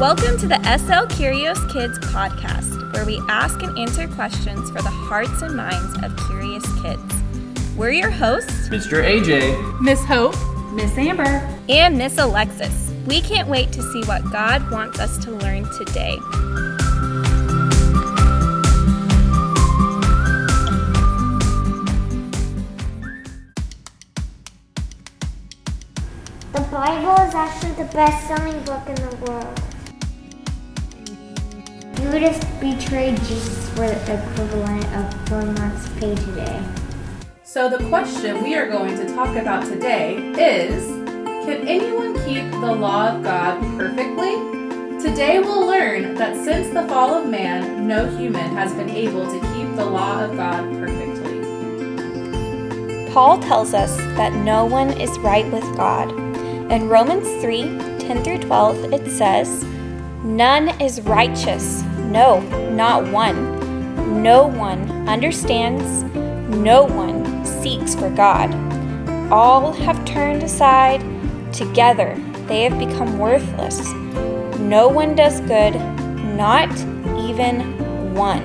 Welcome to the SL Curious Kids podcast, where we ask and answer questions for the hearts and minds of curious kids. We're your hosts, Mr. AJ, Miss Hope, Miss Amber, and Miss Alexis. We can't wait to see what God wants us to learn today. The Bible is actually the best selling book in the world. Judas betrayed Jesus for the equivalent of four months' pay today. So, the question we are going to talk about today is Can anyone keep the law of God perfectly? Today we'll learn that since the fall of man, no human has been able to keep the law of God perfectly. Paul tells us that no one is right with God. In Romans 3 10 through 12, it says, None is righteous, no, not one. No one understands, no one seeks for God. All have turned aside, together they have become worthless. No one does good, not even one.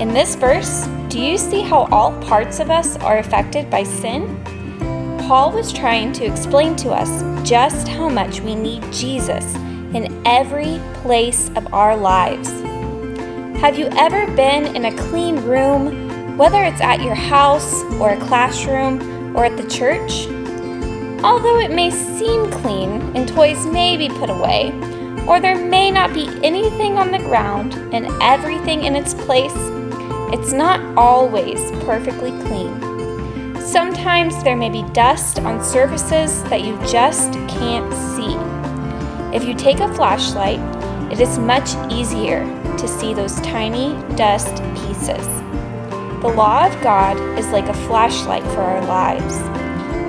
In this verse, do you see how all parts of us are affected by sin? Paul was trying to explain to us just how much we need Jesus in every place of our lives. Have you ever been in a clean room, whether it's at your house or a classroom or at the church? Although it may seem clean and toys may be put away, or there may not be anything on the ground and everything in its place, it's not always perfectly clean. Sometimes there may be dust on surfaces that you just can't see. If you take a flashlight, it is much easier to see those tiny dust pieces. The law of God is like a flashlight for our lives.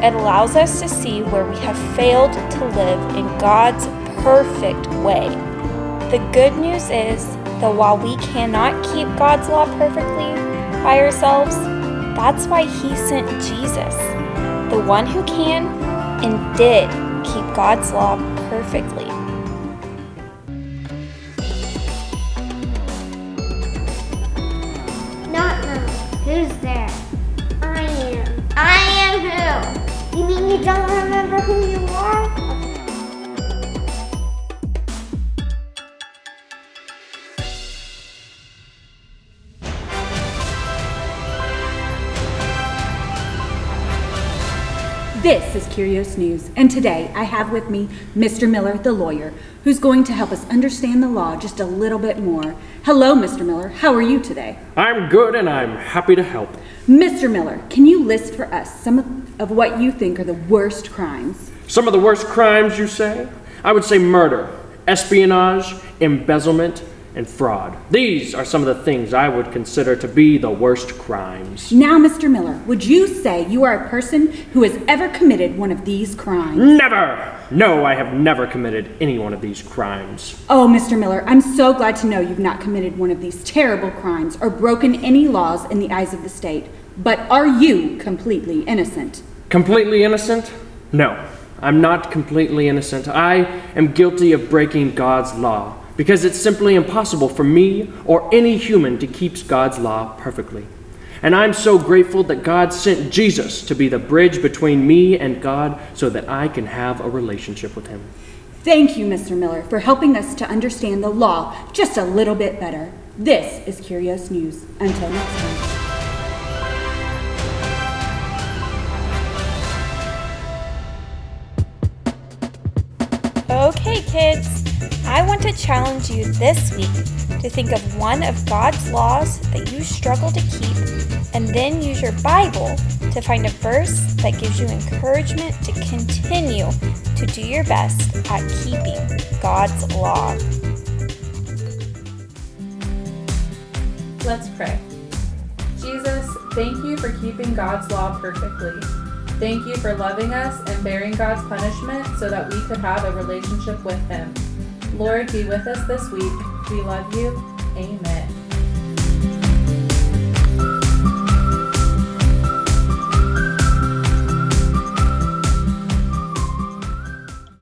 It allows us to see where we have failed to live in God's perfect way. The good news is that while we cannot keep God's law perfectly by ourselves, that's why He sent Jesus, the one who can and did keep God's law perfectly. Not no. Who's there? I am. I am who? You mean you don't remember who you are? This is Curious News, and today I have with me Mr. Miller, the lawyer, who's going to help us understand the law just a little bit more. Hello, Mr. Miller. How are you today? I'm good and I'm happy to help. Mr. Miller, can you list for us some of- what you think are the worst crimes? Some of the worst crimes, you say? I would say murder, espionage, embezzlement, and fraud. These are some of the things I would consider to be the worst crimes. Now, Mr. Miller, would you say you are a person who has ever committed one of these crimes? Never! No, I have never committed any one of these crimes. Oh, Mr. Miller, I'm so glad to know you've not committed one of these terrible crimes or broken any laws in the eyes of the state. But are you completely innocent? Completely innocent? No, I'm not completely innocent. I am guilty of breaking God's law because it's simply impossible for me or any human to keep God's law perfectly. And I'm so grateful that God sent Jesus to be the bridge between me and God so that I can have a relationship with Him. Thank you, Mr. Miller, for helping us to understand the law just a little bit better. This is Curious News. Until next time. Okay, kids, I want to challenge you this week to think of one of God's laws that you struggle to keep and then use your Bible to find a verse that gives you encouragement to continue to do your best at keeping God's law. Let's pray. Jesus, thank you for keeping God's law perfectly. Thank you for loving us and bearing God's punishment so that we could have a relationship with Him. Lord, be with us this week. We love you. Amen.